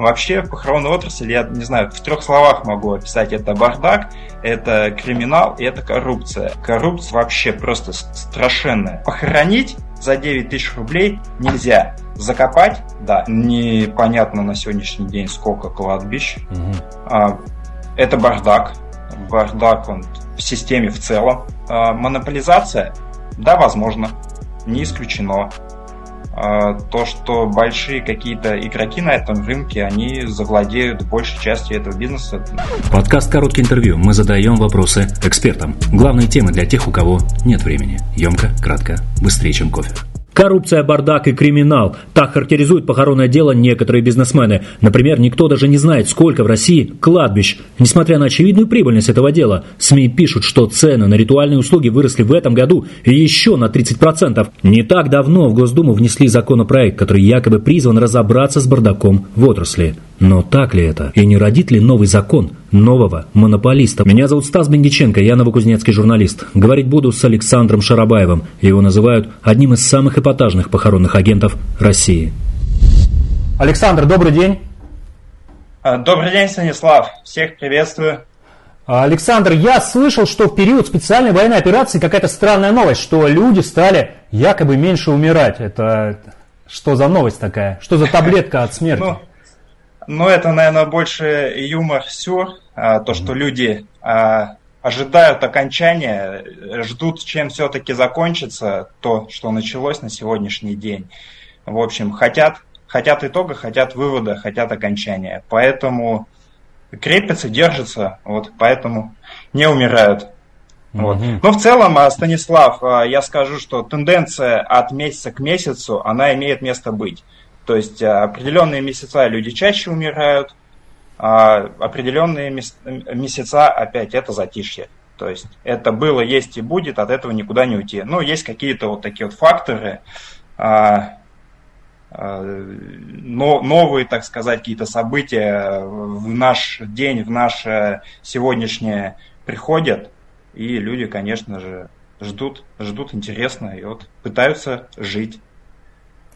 Вообще, похоронная отрасль, я не знаю, в трех словах могу описать. Это бардак, это криминал и это коррупция. Коррупция вообще просто страшенная. Похоронить за 9 тысяч рублей нельзя. Закопать, да, непонятно на сегодняшний день сколько кладбищ. Угу. Это бардак. Бардак он в системе в целом. А, монополизация, да, возможно, не исключено. А, то, что большие какие-то игроки на этом рынке, они завладеют большей частью этого бизнеса. Подкаст «Короткое интервью». Мы задаем вопросы экспертам. Главные темы для тех, у кого нет времени. Емко, кратко, быстрее, чем кофе. Коррупция, бардак и криминал. Так характеризуют похоронное дело некоторые бизнесмены. Например, никто даже не знает, сколько в России кладбищ. Несмотря на очевидную прибыльность этого дела, СМИ пишут, что цены на ритуальные услуги выросли в этом году еще на 30%. Не так давно в Госдуму внесли законопроект, который якобы призван разобраться с бардаком в отрасли. Но так ли это? И не родит ли новый закон нового монополиста? Меня зовут Стас Бендиченко, я новокузнецкий журналист. Говорить буду с Александром Шарабаевым. Его называют одним из самых эпатажных похоронных агентов России. Александр, добрый день. А, добрый день, Станислав. Всех приветствую. Александр, я слышал, что в период специальной военной операции какая-то странная новость, что люди стали якобы меньше умирать. Это что за новость такая? Что за таблетка от смерти? Ну, ну, это, наверное, больше юмор-сюр, а, то, что люди а, ожидают окончания, ждут, чем все-таки закончится то, что началось на сегодняшний день. В общем, хотят, хотят итога, хотят вывода, хотят окончания. Поэтому крепятся, держатся, вот, поэтому не умирают. Вот. mm Но в целом, а, Станислав, я скажу, что тенденция от месяца к месяцу, она имеет место быть. То есть э, определенные месяца люди чаще умирают, а определенные месяца опять это затишье. То есть это было, есть и будет, от этого никуда не уйти. Но есть какие-то вот такие вот факторы, а, а, но, новые, так сказать, какие-то события в наш день, в наше сегодняшнее приходят, и люди, конечно же, ждут, ждут интересно и вот пытаются жить.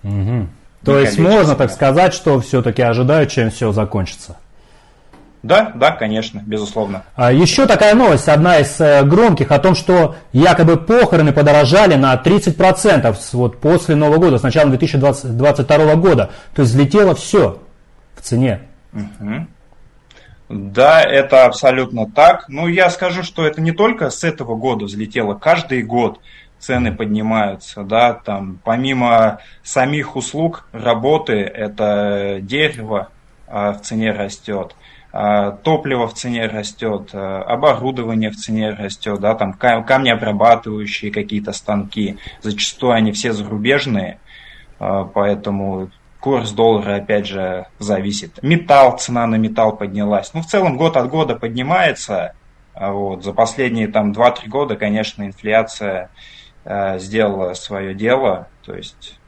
Угу. То есть можно так сказать, что все-таки ожидают, чем все закончится? Да, да, конечно, безусловно. А еще такая новость, одна из э, громких, о том, что якобы похороны подорожали на 30% вот после Нового года, с начала 2022 года. То есть взлетело все в цене. Угу. Да, это абсолютно так. Ну, я скажу, что это не только с этого года взлетело, каждый год цены поднимаются, да, там помимо самих услуг работы, это дерево а, в цене растет, а, топливо в цене растет, а, оборудование в цене растет, да, там камнеобрабатывающие какие-то станки, зачастую они все зарубежные, поэтому курс доллара, опять же, зависит. Металл, цена на металл поднялась. Ну, в целом, год от года поднимается. Вот. За последние там 2-3 года, конечно, инфляция сделала свое дело, то есть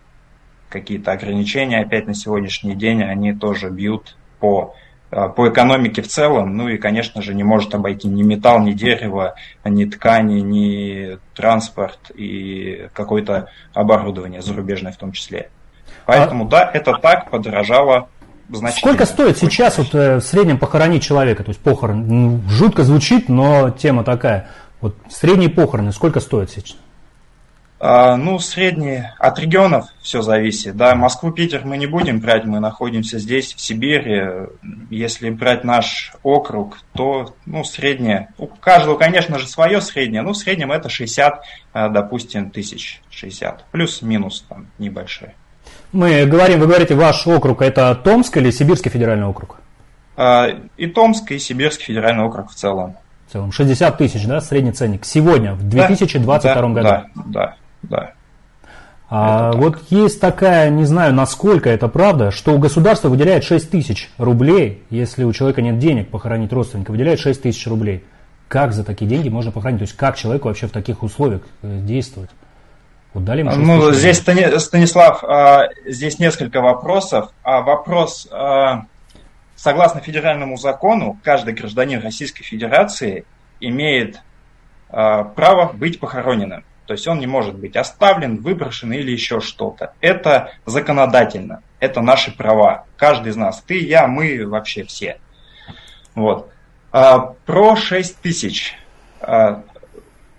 какие-то ограничения опять на сегодняшний день, они тоже бьют по, э, по экономике в целом, ну и, конечно же, не может обойти ни металл, ни дерево, ни ткани, ни транспорт и какое-то оборудование зарубежное в том числе. Поэтому, а... да, это так, подорожало значительно. Сколько стоит сейчас вот, э, в среднем похоронить человека? То есть похорон, жутко звучит, но тема такая. Вот средние похороны сколько стоят сейчас? А, ну, средние от регионов все зависит. Да, Москву, Питер мы не будем брать, мы находимся здесь, в Сибири. Если брать наш округ, то, ну, среднее, у каждого, конечно же, свое среднее, ну, в среднем это 60, а, допустим, тысяч, 60, плюс-минус там небольшой. Мы говорим, вы говорите, ваш округ это Томск или Сибирский федеральный округ? А, и Томск, и Сибирский федеральный округ в целом. В целом 60 тысяч, да, средний ценник сегодня, в 2022 да, году? Да, да да. А вот есть такая, не знаю, насколько это правда, что у государства выделяет 6 тысяч рублей, если у человека нет денег похоронить родственника, выделяет 6 тысяч рублей. Как за такие деньги можно похоронить? То есть как человеку вообще в таких условиях э, действовать? Вот дали ну, здесь, Станислав, а, здесь несколько вопросов. А вопрос, а, согласно федеральному закону, каждый гражданин Российской Федерации имеет а, право быть похороненным. То есть он не может быть оставлен, выброшен или еще что-то. Это законодательно. это наши права. Каждый из нас. Ты, я, мы, вообще все. Вот. А, про 6 тысяч. А,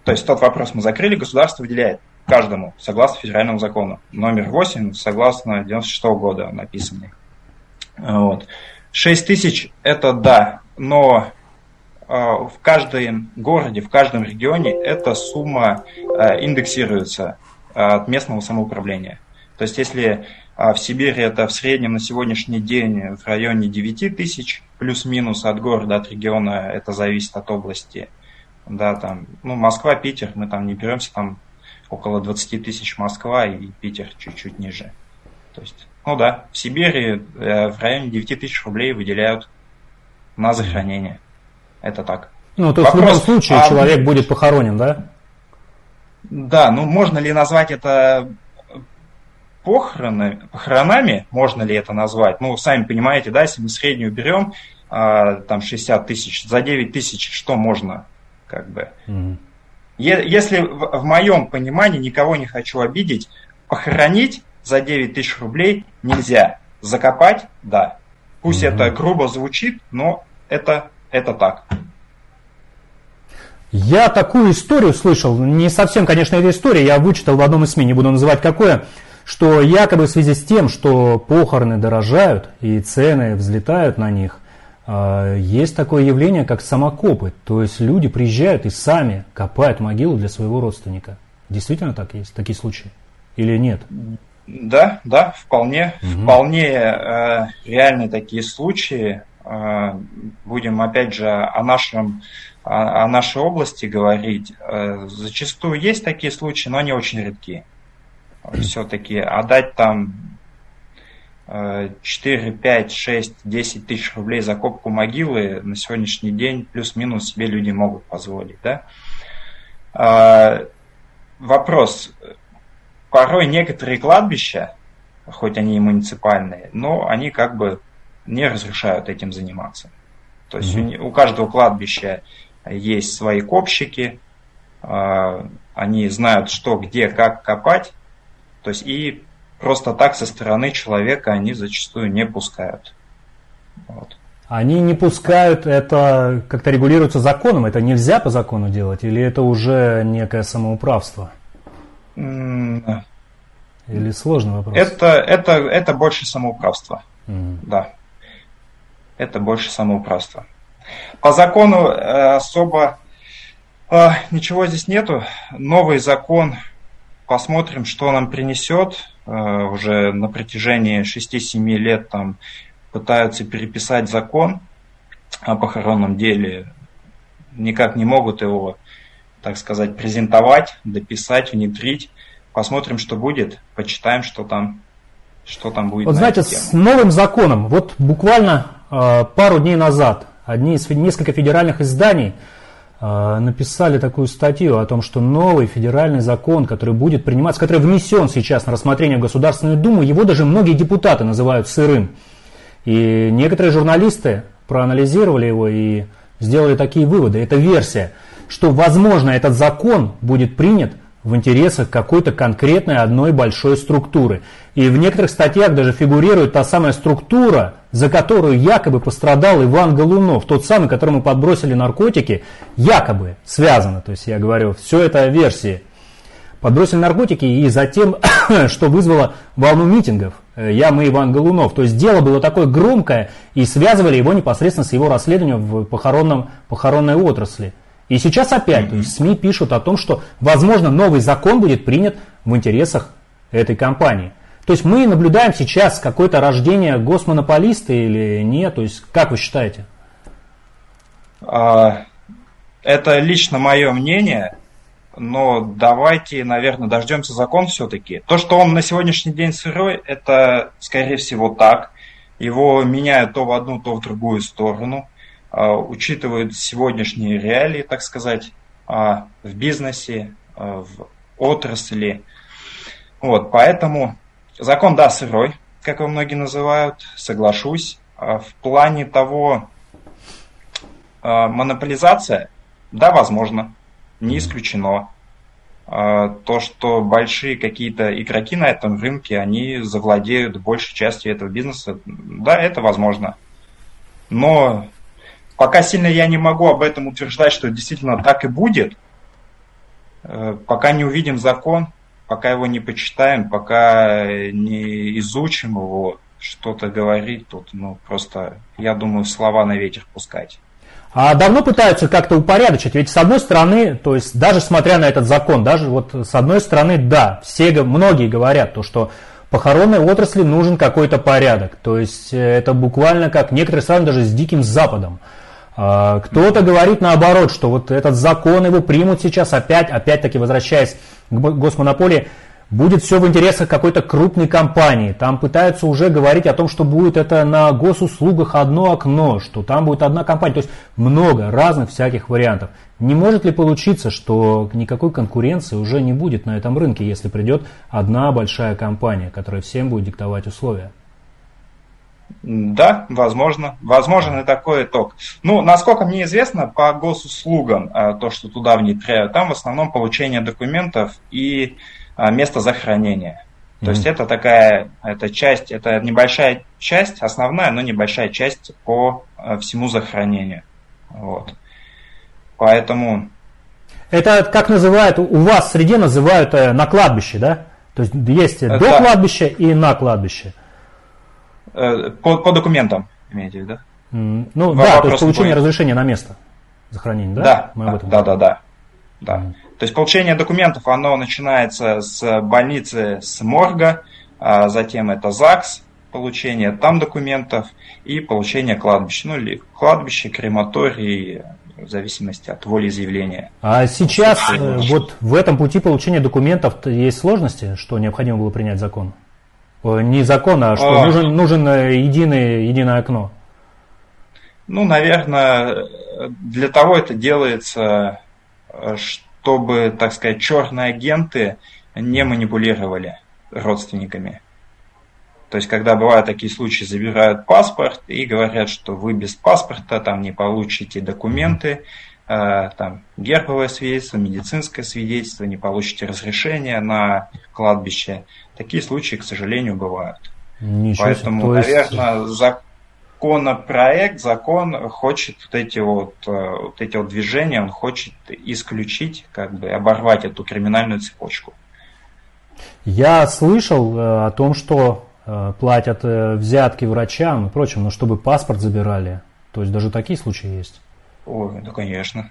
то есть тот вопрос мы закрыли. Государство выделяет каждому, согласно федеральному закону. Номер 8, согласно 96 -го года написанный. Вот. 6 тысяч – это да, но в каждом городе, в каждом регионе эта сумма индексируется от местного самоуправления. То есть если в Сибири это в среднем на сегодняшний день в районе 9 тысяч, плюс-минус от города, от региона, это зависит от области. Да, там, ну, Москва, Питер, мы там не беремся, там около 20 тысяч Москва и Питер чуть-чуть ниже. То есть, ну да, в Сибири э, в районе 9 тысяч рублей выделяют на захоронение. Это так. Ну, то есть Вопрос, в любом случае а... человек будет похоронен, да? Да, ну можно ли назвать это похороны, похоронами, можно ли это назвать? Ну, сами понимаете, да, если мы среднюю берем, а, там 60 тысяч, за 9 тысяч что можно, как бы. Mm-hmm. Если в, в моем понимании, никого не хочу обидеть, похоронить за 9 тысяч рублей нельзя. Закопать, да. Пусть mm-hmm. это грубо звучит, но это, это так. Я такую историю слышал, не совсем, конечно, эта история, я вычитал в одном из СМИ, не буду называть какое, что якобы в связи с тем, что похороны дорожают и цены взлетают на них, а, есть такое явление, как самокопы. То есть люди приезжают и сами копают могилу для своего родственника. Действительно так есть, такие случаи? Или нет? Да, да, вполне, угу. вполне э, реальны такие случаи. Э, будем опять же о нашем о, нашей области говорить. Э, зачастую есть такие случаи, но они очень редкие все-таки отдать там 4, 5, 6, 10 тысяч рублей за копку могилы на сегодняшний день плюс-минус себе люди могут позволить. Да? А, вопрос. Порой некоторые кладбища, хоть они и муниципальные, но они как бы не разрешают этим заниматься. То есть mm-hmm. у, у каждого кладбища есть свои копщики, э, они знают, что, где, как копать, то есть и просто так со стороны человека они зачастую не пускают. Вот. Они не пускают, это как-то регулируется законом, это нельзя по закону делать, или это уже некое самоуправство? Mm. Или сложный вопрос? Это, это, это больше самоуправство. Mm. Да. Это больше самоуправство. По закону э, особо э, ничего здесь нету. Новый закон посмотрим, что нам принесет. Э, уже на протяжении 6-7 лет там пытаются переписать закон о похоронном деле. Никак не могут его, так сказать, презентовать, дописать, внедрить. Посмотрим, что будет, почитаем, что там, что там будет. Вот знаете, с новым законом, вот буквально пару дней назад, одни из несколько федеральных изданий – а, написали такую статью о том, что новый федеральный закон, который будет приниматься, который внесен сейчас на рассмотрение в Государственную Думу, его даже многие депутаты называют сырым. И некоторые журналисты проанализировали его и сделали такие выводы. Это версия, что, возможно, этот закон будет принят – в интересах какой-то конкретной одной большой структуры. И в некоторых статьях даже фигурирует та самая структура, за которую якобы пострадал Иван Голунов, тот самый, которому подбросили наркотики, якобы связано. То есть я говорю, все это версии. Подбросили наркотики и затем, что вызвало волну митингов. Я, мы, Иван Голунов. То есть дело было такое громкое и связывали его непосредственно с его расследованием в похоронном, похоронной отрасли. И сейчас опять, то есть СМИ пишут о том, что, возможно, новый закон будет принят в интересах этой компании. То есть мы наблюдаем сейчас какое-то рождение госмонополиста или нет? То есть как вы считаете? А, это лично мое мнение, но давайте, наверное, дождемся закон все-таки. То, что он на сегодняшний день сырой, это, скорее всего, так. Его меняют то в одну, то в другую сторону. А, учитывают сегодняшние реалии, так сказать, а, в бизнесе, в отрасли. Вот, поэтому закон, да, сырой, как его многие называют, соглашусь. В плане того, монополизация, да, возможно, не исключено. а, то, что большие какие-то игроки на этом рынке, они завладеют большей частью этого бизнеса, да, это возможно. Но пока сильно я не могу об этом утверждать, что действительно так и будет, э, пока не увидим закон, пока его не почитаем, пока не изучим его, что-то говорить тут, ну, просто, я думаю, слова на ветер пускать. А давно пытаются как-то упорядочить, ведь с одной стороны, то есть даже смотря на этот закон, даже вот с одной стороны, да, все, многие говорят то, что похоронной отрасли нужен какой-то порядок, то есть э, это буквально как некоторые сравнивают даже с Диким Западом. А, кто-то говорит наоборот, что вот этот закон его примут сейчас опять, опять-таки возвращаясь к госмонополии, будет все в интересах какой-то крупной компании. Там пытаются уже говорить о том, что будет это на госуслугах одно окно, что там будет одна компания. То есть много разных всяких вариантов. Не может ли получиться, что никакой конкуренции уже не будет на этом рынке, если придет одна большая компания, которая всем будет диктовать условия? Да, возможно. Возможен и такой итог. Ну, насколько мне известно, по госуслугам, э, то, что туда внедряют, там в основном получение документов и а, место захоронения. То mm-hmm. есть это такая, это часть, это небольшая часть, основная, но небольшая часть по а, всему захоронению. Вот. Поэтому... Это как называют, у вас в среде называют э, на кладбище, да? То есть есть до да. кладбища и на кладбище. Э, по, по документам, имеете в виду? Mm, ну Во да, то есть получение будет. разрешения на место захоронения, да? Да, Мы об этом да, да, да, да. Mm. То есть получение документов, оно начинается с больницы, с морга, а затем это ЗАГС, получение там документов и получение кладбища. Ну или кладбище, крематорий, в зависимости от волеизъявления. А сейчас э, вот в этом пути получения документов есть сложности, что необходимо было принять закон? Не закон, а что а... нужен, нужен э, единый, единое окно? Ну, наверное, для того это делается, э, чтобы, так сказать, черные агенты не манипулировали родственниками. То есть, когда бывают такие случаи, забирают паспорт и говорят, что вы без паспорта там не получите документы, там гербовое свидетельство, медицинское свидетельство, не получите разрешение на кладбище. Такие случаи, к сожалению, бывают. Ничего Поэтому, есть... наверное, за, законопроект, закон хочет вот эти вот, э, вот эти вот движения, он хочет исключить, как бы оборвать эту криминальную цепочку. Я слышал э, о том, что э, платят взятки врачам и прочим, но чтобы паспорт забирали. То есть даже такие случаи есть. Ой, ну конечно.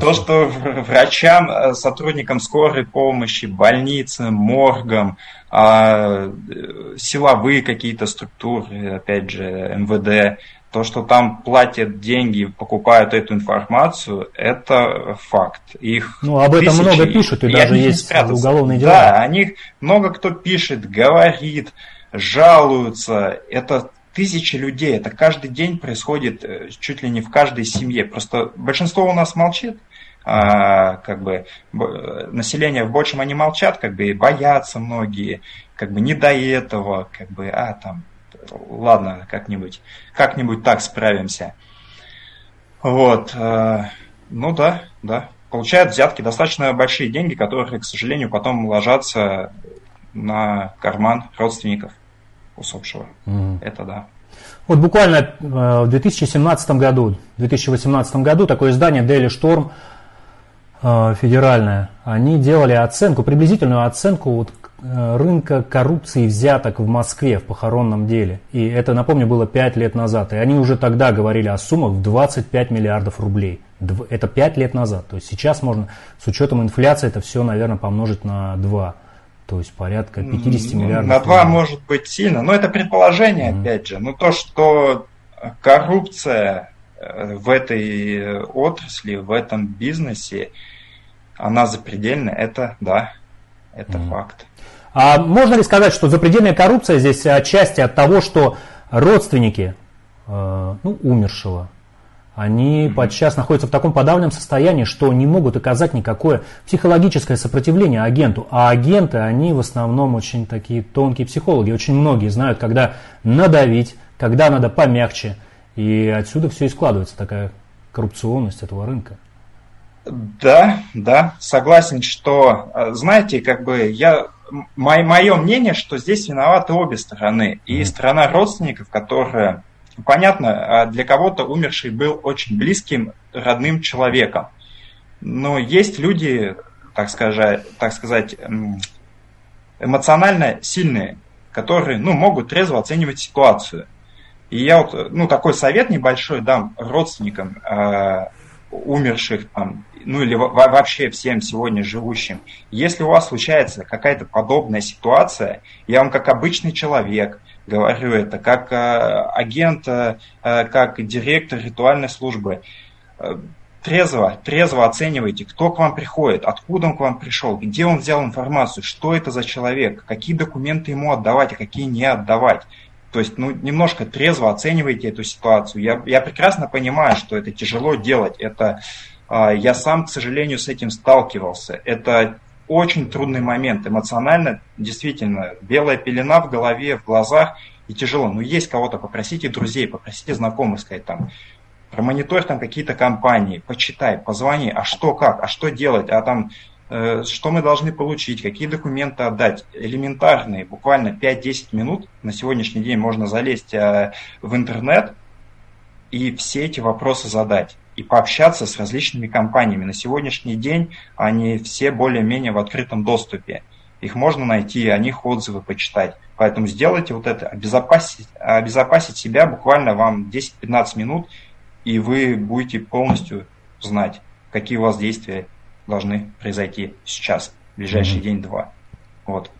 То, что врачам, э, сотрудникам скорой помощи, больницам, моргам, а, э, силовые какие-то структуры, опять же, МВД, то, что там платят деньги, покупают эту информацию, это факт. Их ну, об этом тысячи, много пишут, и, и даже есть уголовные дела. Да, о них много кто пишет, говорит, жалуются. Это тысячи людей, это каждый день происходит э, чуть ли не в каждой семье. Просто большинство у нас молчит, а, как бы население в большем они молчат, как бы боятся многие, как бы не до этого, как бы, а там, ладно, как-нибудь, как-нибудь так справимся. Вот, а, ну да, да, получают взятки достаточно большие деньги, которые, к сожалению, потом ложатся на карман родственников усопшего. Mm. Это да. Вот буквально э, в 2017 году, 2018 году такое издание Daily Storm э, федеральное, они делали оценку, приблизительную оценку вот э, рынка коррупции взяток в Москве в похоронном деле. И это, напомню, было 5 лет назад. И они уже тогда говорили о суммах в 25 миллиардов рублей. Это 5 лет назад. То есть сейчас можно, с учетом инфляции, это все, наверное, помножить на 2. То есть порядка 50 ну, миллиардов. На 2 может быть сильно, но это предположение, mm-hmm. опять же. Но то, что коррупция э, в этой отрасли, в этом бизнесе, она запредельная, это да, это mm-hmm. факт. А можно ли сказать, что запредельная коррупция здесь отчасти от того, что родственники э, ну, умершего, они mm-hmm. подчас находятся в таком подавленном состоянии, что не могут оказать никакое психологическое сопротивление агенту. А агенты, они в основном очень такие тонкие психологи. Очень многие знают, когда надавить, когда надо помягче. И отсюда все и складывается, такая коррупционность этого рынка. Да, да, согласен, что, э, знаете, как бы я, мое мнение, что здесь виноваты обе стороны. И сторона родственников, которая, понятно, а для кого-то умерший был очень близким, родным человеком. Но есть люди, так сказать, так сказать эмоционально сильные, которые ну, могут трезво оценивать ситуацию. И я вот, ну, такой совет небольшой дам родственникам э, умерших там, ну или вообще всем сегодня живущим. Если у вас случается какая-то подобная ситуация, я вам как обычный человек говорю это, как э, агент, э, как директор ритуальной службы, э, трезво, трезво оценивайте, кто к вам приходит, откуда он к вам пришел, где он взял информацию, что это за человек, какие документы ему отдавать, а какие не отдавать. То есть, ну, немножко трезво оценивайте эту ситуацию. Я, я прекрасно понимаю, что это тяжело делать. Это я сам, к сожалению, с этим сталкивался. Это очень трудный момент. Эмоционально, действительно, белая пелена в голове, в глазах, и тяжело. Но есть кого-то, попросите друзей, попросите знакомых сказать там, промониторь там какие-то компании, почитай, позвони, а что как, а что делать, а там э, что мы должны получить, какие документы отдать. Элементарные, буквально 5-10 минут на сегодняшний день можно залезть э, в интернет и все эти вопросы задать и пообщаться с различными компаниями. На сегодняшний день они все более-менее в открытом доступе. Их можно найти, о них отзывы почитать. Поэтому сделайте вот это, обезопасить, обезопасить себя буквально вам 10-15 минут, и вы будете полностью знать, какие у вас действия должны произойти сейчас, в ближайший mm-hmm. день-два. Вот.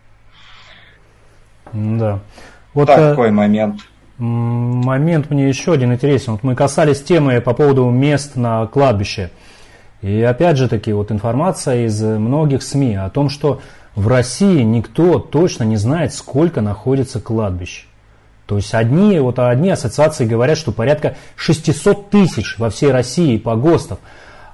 Да. Вот такой э... момент. Момент мне еще один интересен. Вот мы касались темы по поводу мест на кладбище. И опять же таки вот информация из многих СМИ о том, что в России никто точно не знает, сколько находится кладбищ. То есть одни, вот одни ассоциации говорят, что порядка 600 тысяч во всей России погостов,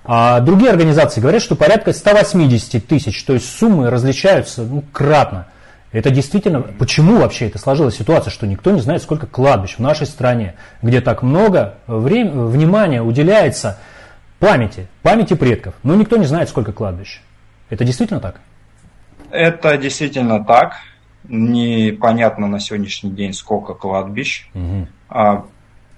а другие организации говорят, что порядка 180 тысяч, то есть суммы различаются ну, кратно. Это действительно, почему вообще это сложилась ситуация, что никто не знает, сколько кладбищ в нашей стране, где так много времени, внимания уделяется памяти, памяти предков, но никто не знает, сколько кладбищ. Это действительно так? Это действительно так непонятно на сегодняшний день, сколько кладбищ. Угу.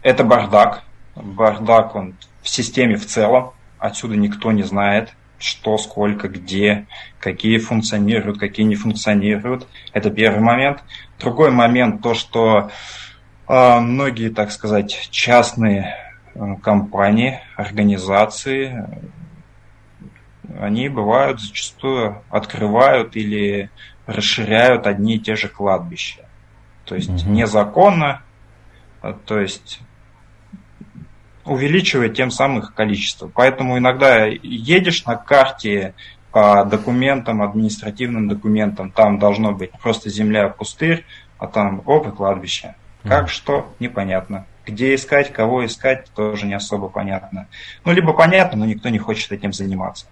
Это бардак. Бардак он в системе в целом. Отсюда никто не знает, что, сколько, где, какие функционируют, какие не функционируют. Это первый момент. Другой момент то, что э, многие, так сказать, частные э, компании, организации, они бывают зачастую открывают или расширяют одни и те же кладбища. То есть угу. незаконно, а, то есть увеличивая тем самым их количество. Поэтому иногда едешь на карте по документам, административным документам, там должно быть просто земля, пустырь, а там оп, и кладбище. Как, mm. что, непонятно. Где искать, кого искать, тоже не особо понятно. Ну, либо понятно, но никто не хочет этим заниматься.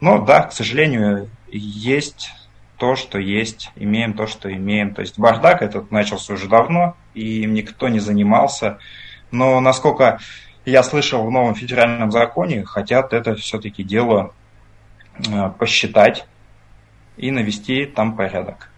Но да, к сожалению, есть то, что есть, имеем то, что имеем. То есть бардак этот начался уже давно, и им никто не занимался. Но насколько я слышал в новом федеральном законе, хотят это все-таки дело э, посчитать и навести там порядок.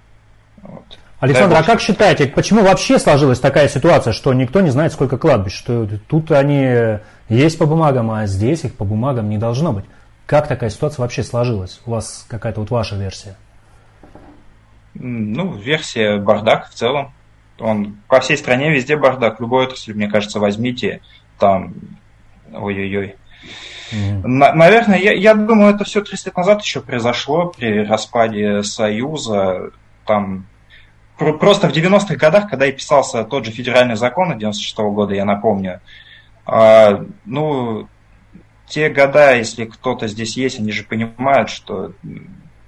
Вот. Александр, а как считаете, почему вообще сложилась такая ситуация, что никто не знает, сколько кладбищ? Что тут они есть по бумагам, а здесь их по бумагам не должно быть. Как такая ситуация вообще сложилась? У вас какая-то вот ваша версия? Ну, версия бардак в целом. Он по всей стране везде бардак. Любой отрасль, мне кажется, возьмите, там, ой-ой-ой. Mm-hmm. На, наверное, я, я думаю, это все 30 лет назад еще произошло при распаде Союза. Там просто в 90-х годах, когда и писался тот же федеральный закон 96 -го года, я напомню, а, ну, те года, если кто-то здесь есть, они же понимают, что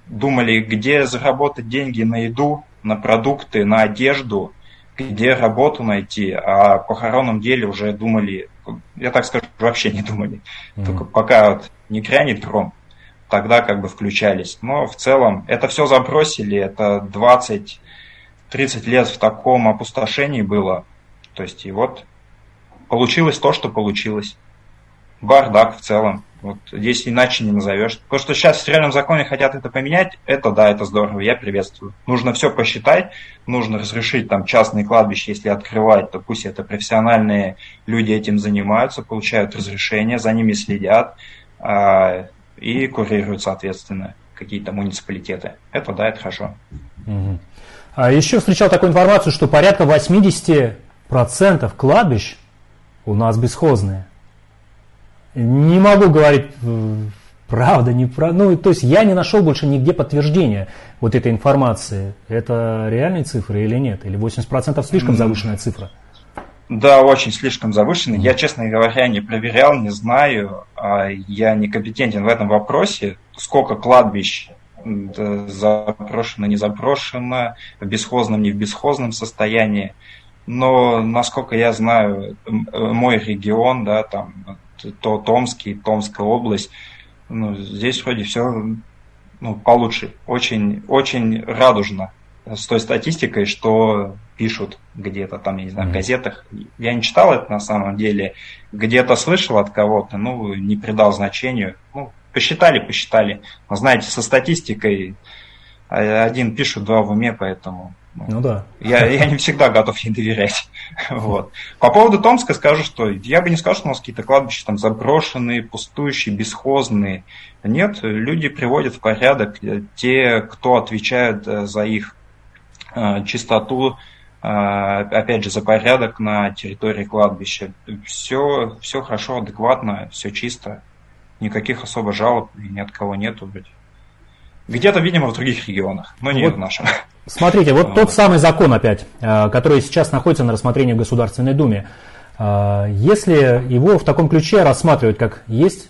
думали, где заработать деньги на еду, на продукты, на одежду, где работу найти, а о похоронном деле уже думали, я так скажу, вообще не думали. Mm-hmm. Только пока вот не грянет гром, тогда как бы включались. Но в целом это все забросили, это 20-30 лет в таком опустошении было. То есть и вот получилось то, что получилось. Бардак в целом. Вот здесь иначе не назовешь. То, что сейчас в федеральном законе хотят это поменять, это да, это здорово, я приветствую. Нужно все посчитать, нужно разрешить там частные кладбища, если открывать, то пусть это профессиональные люди этим занимаются, получают разрешение, за ними следят э, и курируют, соответственно, какие-то муниципалитеты. Это да, это хорошо. Угу. А еще встречал такую информацию, что порядка 80% кладбищ у нас бесхозные. Не могу говорить э, правда, не правда. Ну, то есть я не нашел больше нигде подтверждения вот этой информации. Это реальные цифры или нет? Или 80% слишком завышенная цифра? Да, очень слишком завышенный. Я, честно говоря, не проверял, не знаю. А я некомпетентен в этом вопросе. Сколько кладбищ запрошено, не запрошено, в бесхозном, не в бесхозном состоянии. Но, насколько я знаю, мой регион, да, там то Томский, Томская область. Ну, здесь вроде все ну, получше. Очень, очень радужно с той статистикой, что пишут где-то там, я не знаю, в газетах. Я не читал это на самом деле. Где-то слышал от кого-то, ну, не придал значению. Ну, посчитали, посчитали. Но знаете, со статистикой один пишет, два в уме, поэтому ну да. Я, я не всегда готов ей доверять. Вот. По поводу Томска скажу, что я бы не сказал, что у нас какие-то кладбища там заброшенные, пустующие, бесхозные. Нет, люди приводят в порядок те, кто отвечает э, за их э, чистоту, э, опять же, за порядок на территории кладбища. Все, все хорошо, адекватно, все чисто. Никаких особо жалоб ни от кого нету вроде. Где-то, видимо, в других регионах, но не вот, в нашем. Смотрите, вот тот самый закон опять, э, который сейчас находится на рассмотрении в Государственной Думе. Э, если его в таком ключе рассматривать, как есть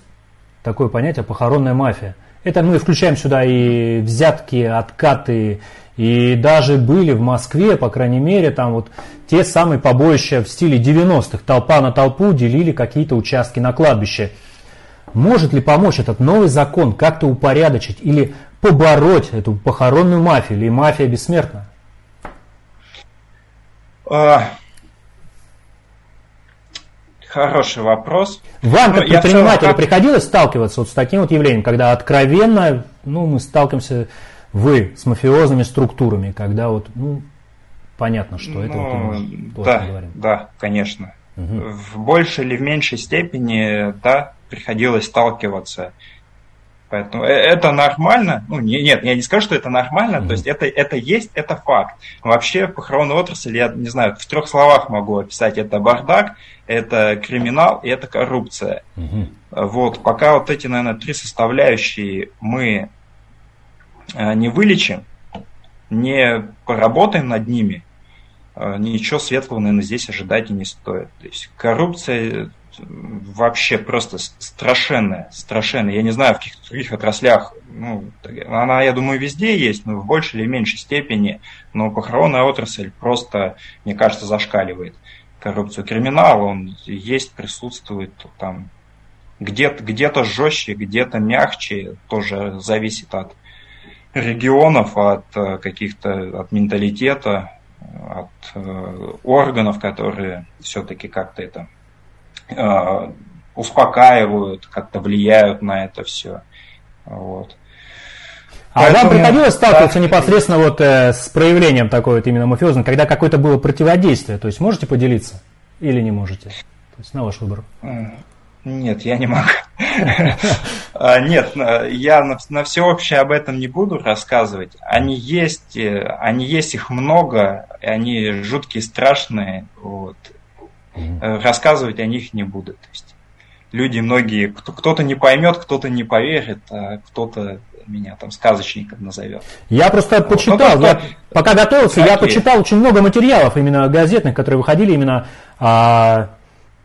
такое понятие похоронная мафия, это мы включаем сюда и взятки, откаты, и даже были в Москве, по крайней мере, там вот те самые побоища в стиле 90-х, толпа на толпу делили какие-то участки на кладбище. Может ли помочь этот новый закон как-то упорядочить или побороть эту похоронную мафию или мафия бессмертна? А, хороший вопрос. Вам, как ну, предпринимателю, как... приходилось сталкиваться вот с таким вот явлением, когда откровенно ну, мы сталкиваемся, вы, с мафиозными структурами, когда вот, ну, понятно, что это ну, вот да, говорим. Да, конечно. Угу. В большей или в меньшей степени, да, приходилось сталкиваться Поэтому э, это нормально. Ну, не, нет, я не скажу, что это нормально. Mm-hmm. То есть это, это есть, это факт. Вообще похоронная отрасль, я не знаю, в трех словах могу описать. Это бардак, это криминал и это коррупция. Mm-hmm. Вот, пока вот эти, наверное, три составляющие мы э, не вылечим, не поработаем над ними, э, ничего светлого, наверное, здесь ожидать и не стоит. То есть коррупция вообще просто страшенная, страшенная. Я не знаю, в каких других отраслях, ну, она, я думаю, везде есть, но в большей или меньшей степени, но похоронная отрасль просто, мне кажется, зашкаливает коррупцию. Криминал, он есть, присутствует там где-то где жестче, где-то мягче, тоже зависит от регионов, от э, каких-то, от менталитета, от э, органов, которые все-таки как-то это успокаивают, как-то влияют на это все. Вот. А Поэтому, вам приходилось сталкиваться да, непосредственно вот э, с проявлением такой вот именно мафиозного, когда какое-то было противодействие? То есть можете поделиться или не можете? То есть на ваш выбор. Нет, я не могу. А, нет, я на всеобщее об этом не буду рассказывать. Они есть, э, они есть, их много, они жуткие, страшные. Вот. Э, рассказывать о них не буду. То есть люди многие, кто-то не поймет, кто-то не поверит, а кто-то меня там сказочником назовет. Я просто вот. почитал, ну, я, пока готовился, я почитал очень много материалов именно газетных, которые выходили именно о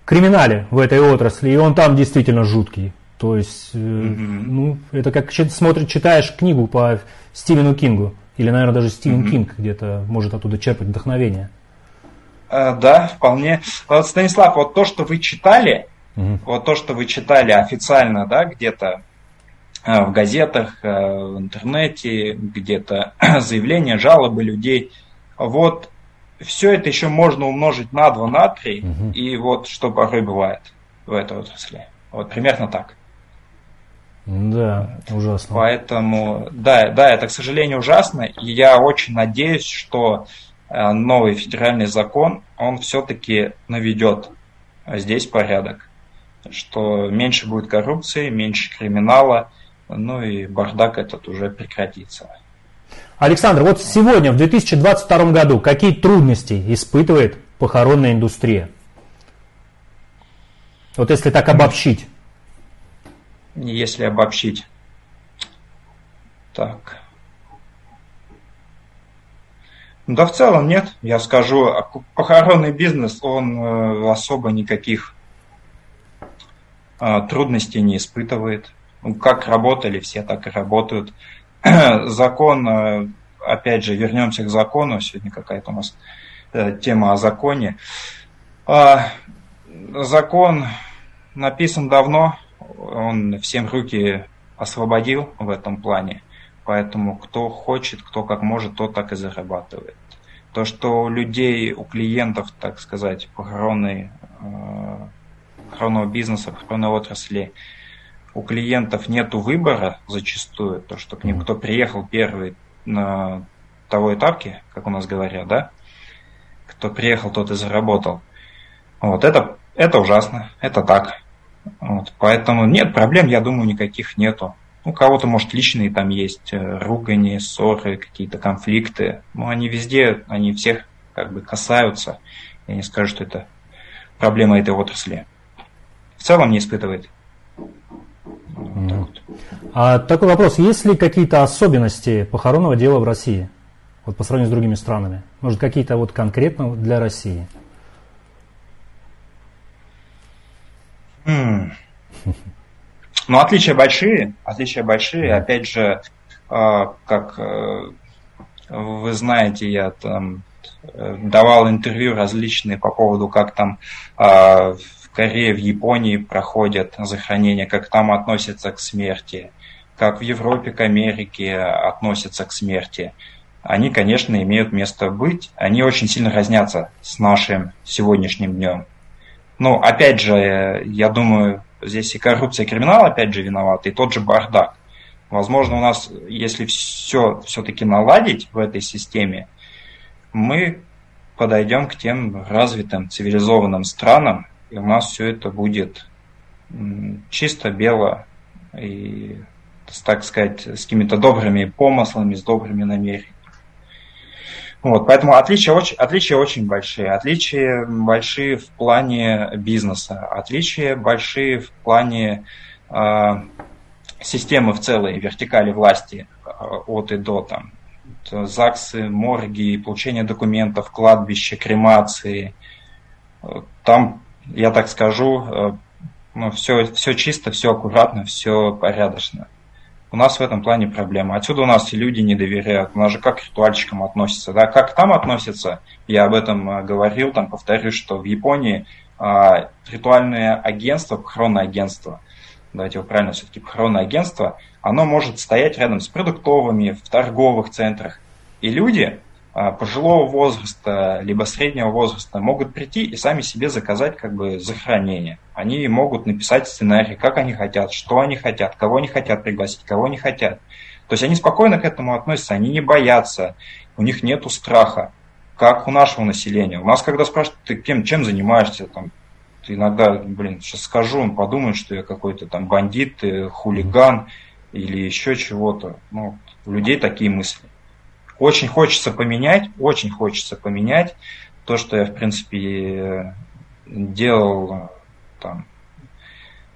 криминале в этой отрасли, и он там действительно жуткий. То есть, mm-hmm. ну, это как смотришь, читаешь книгу по Стивену Кингу, или, наверное, даже Стивен mm-hmm. Кинг где-то может оттуда черпать вдохновение. Э, да, вполне. Вот, Станислав, вот то, что вы читали, угу. вот то, что вы читали официально, да, где-то э, в газетах, э, в интернете, где-то заявления, жалобы людей, вот все это еще можно умножить на 2, на 3, угу. и вот что порой бывает в этой отрасли. Вот примерно так. Да, ужасно. Поэтому, да, да, это, к сожалению, ужасно. И я очень надеюсь, что э, новый федеральный закон, он все-таки наведет здесь порядок. Что меньше будет коррупции, меньше криминала, ну и бардак этот уже прекратится. Александр, вот сегодня, в 2022 году, какие трудности испытывает похоронная индустрия? Вот если так обобщить. Если обобщить. Так. Да в целом нет, я скажу, а похоронный бизнес, он э, особо никаких а, трудностей не испытывает. Ну, как работали, все так и работают. Закон, э, опять же, вернемся к закону, сегодня какая-то у нас э, тема о законе. А, закон написан давно, он всем руки освободил в этом плане. Поэтому кто хочет, кто как может, тот так и зарабатывает. То, что у людей, у клиентов, так сказать, похоронной, э, похоронного бизнеса, похоронной отрасли, у клиентов нет выбора зачастую, то, что к ним кто приехал первый на того этапке, как у нас говорят, да, кто приехал, тот и заработал. Вот это, это ужасно, это так. Вот, поэтому нет проблем, я думаю, никаких нету. У кого-то, может, личные там есть э, ругани, ссоры, какие-то конфликты. Но они везде, они всех как бы касаются. Я не скажу, что это проблема этой отрасли. В целом не испытывает. Вот А такой вопрос, есть ли какие-то особенности похоронного дела в России? Вот по сравнению с другими странами. Может, какие-то вот конкретно для России? Ну, отличия большие, отличия большие. Опять же, а, как э, вы знаете, я там э, давал интервью различные по поводу, как там а, в Корее, в Японии проходят захоронения, как там относятся к смерти, как в Европе, к Америке относятся к смерти. Они, конечно, имеют место быть. Они очень сильно разнятся с нашим сегодняшним днем. Ну, опять же, я думаю, здесь и коррупция, и криминал, опять же, виноваты, и тот же бардак. Возможно, у нас, если все все-таки наладить в этой системе, мы подойдем к тем развитым цивилизованным странам, и у нас все это будет чисто бело и, так сказать, с какими-то добрыми помыслами, с добрыми намерениями. Вот, поэтому отличия очень, отличия очень большие. Отличия большие в плане бизнеса, отличия большие в плане э, системы в целой, вертикали власти э, от и до. Там, ЗАГСы, морги, получение документов, кладбище, кремации. Там, я так скажу, э, ну, все, все чисто, все аккуратно, все порядочно. У нас в этом плане проблема. Отсюда у нас и люди не доверяют. У нас же как к ритуальщикам относятся. Да? Как там относятся, я об этом э, говорил, там повторюсь, что в Японии а, ритуальное агентство, похоронное агентство, давайте его правильно все-таки, похоронное агентство, оно может стоять рядом с продуктовыми, в торговых центрах. И люди, пожилого возраста, либо среднего возраста могут прийти и сами себе заказать как бы захоронение. Они могут написать сценарий, как они хотят, что они хотят, кого они хотят пригласить, кого не хотят. То есть они спокойно к этому относятся, они не боятся, у них нет страха, как у нашего населения. У нас, когда спрашивают, ты кем, чем занимаешься, там, ты иногда, блин, сейчас скажу, он подумает, что я какой-то там бандит, э, хулиган или еще чего-то. Ну, у людей такие мысли. Очень хочется поменять, очень хочется поменять то, что я, в принципе, делал там,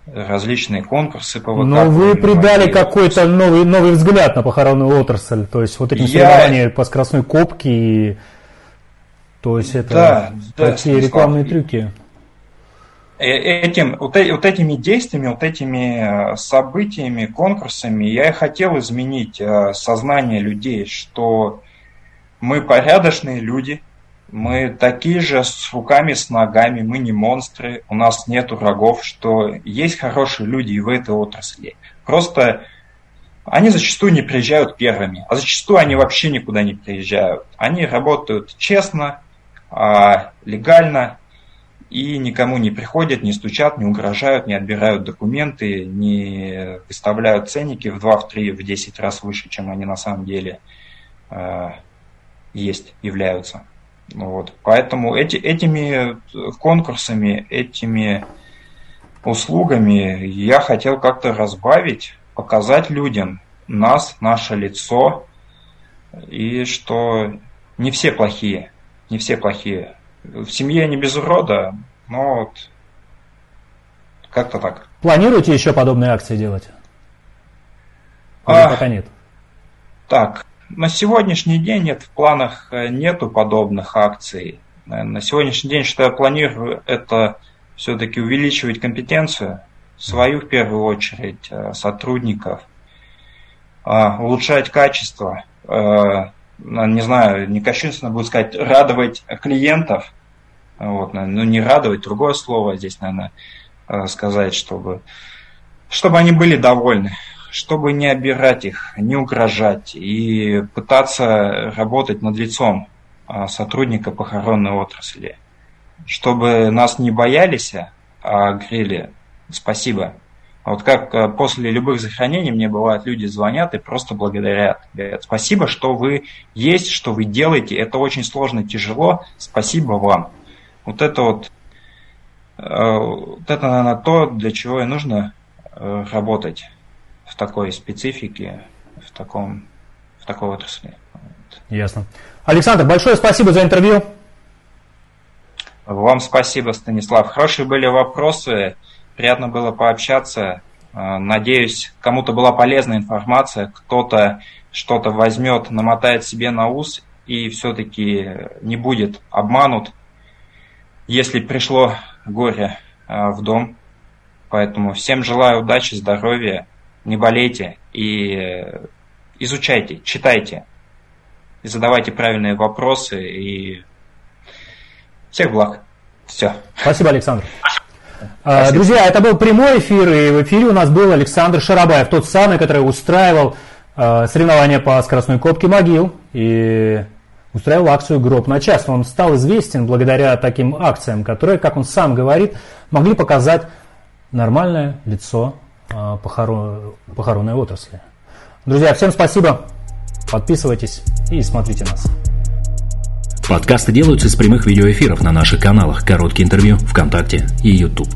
различные конкурсы по Но вы придали какой-то новый, новый взгляд на похоронную отрасль, то есть вот эти я... по скоростной копке, и... то есть это да, такие да, рекламные трюки. Э, этим, вот, вот этими действиями, вот этими э, событиями, конкурсами я и хотел изменить э, сознание людей, что мы порядочные люди, мы такие же с руками, с ногами, мы не монстры, у нас нет врагов, что есть хорошие люди и в этой отрасли. Просто они зачастую не приезжают первыми, а зачастую они вообще никуда не приезжают. Они работают честно, а, легально, и никому не приходят, не стучат, не угрожают, не отбирают документы, не выставляют ценники в 2, в 3, в 10 раз выше, чем они на самом деле э, есть, являются. Вот. Поэтому эти, этими конкурсами, этими услугами я хотел как-то разбавить, показать людям нас, наше лицо, и что не все плохие, не все плохие. В семье не без урода, но вот как-то так. Планируете еще подобные акции делать? Или а, пока нет? Так, на сегодняшний день нет, в планах э, нету подобных акций. На сегодняшний день, что я планирую, это все-таки увеличивать компетенцию, свою в первую очередь, э, сотрудников, улучшать качество, э, не знаю, не кощунственно будет сказать, радовать клиентов, вот, ну не радовать, другое слово здесь, наверное, сказать, чтобы, чтобы они были довольны чтобы не обирать их, не угрожать и пытаться работать над лицом а, сотрудника похоронной отрасли. Чтобы нас не боялись, а говорили спасибо. Вот как а, после любых захоронений мне бывает, люди звонят и просто благодарят. Говорят, спасибо, что вы есть, что вы делаете. Это очень сложно, тяжело. Спасибо вам. Вот это вот, а, вот это, наверное, то, для чего и нужно работать в такой специфике, в, таком, в такой отрасли. Ясно. Александр, большое спасибо за интервью. Вам спасибо, Станислав. Хорошие были вопросы, приятно было пообщаться. Э, надеюсь, кому-то была полезная информация, кто-то что-то возьмет, намотает себе на ус и все-таки не будет обманут, если пришло горе э, в дом. Поэтому всем желаю удачи, здоровья не болейте и э, изучайте, читайте, и задавайте правильные вопросы, и всех благ. Все. Спасибо, Александр. А, Спасибо. Друзья, это был прямой эфир, и в эфире у нас был Александр Шарабаев, тот самый, который устраивал э, соревнования по скоростной копке могил и устраивал акцию «Гроб на час». Он стал известен благодаря таким акциям, которые, как он сам говорит, могли показать нормальное лицо а, похорон, похоронной отрасли. Друзья, всем спасибо. Подписывайтесь и смотрите нас. Подкасты делаются из прямых видеоэфиров на наших каналах «Короткие интервью», ВКонтакте и YouTube.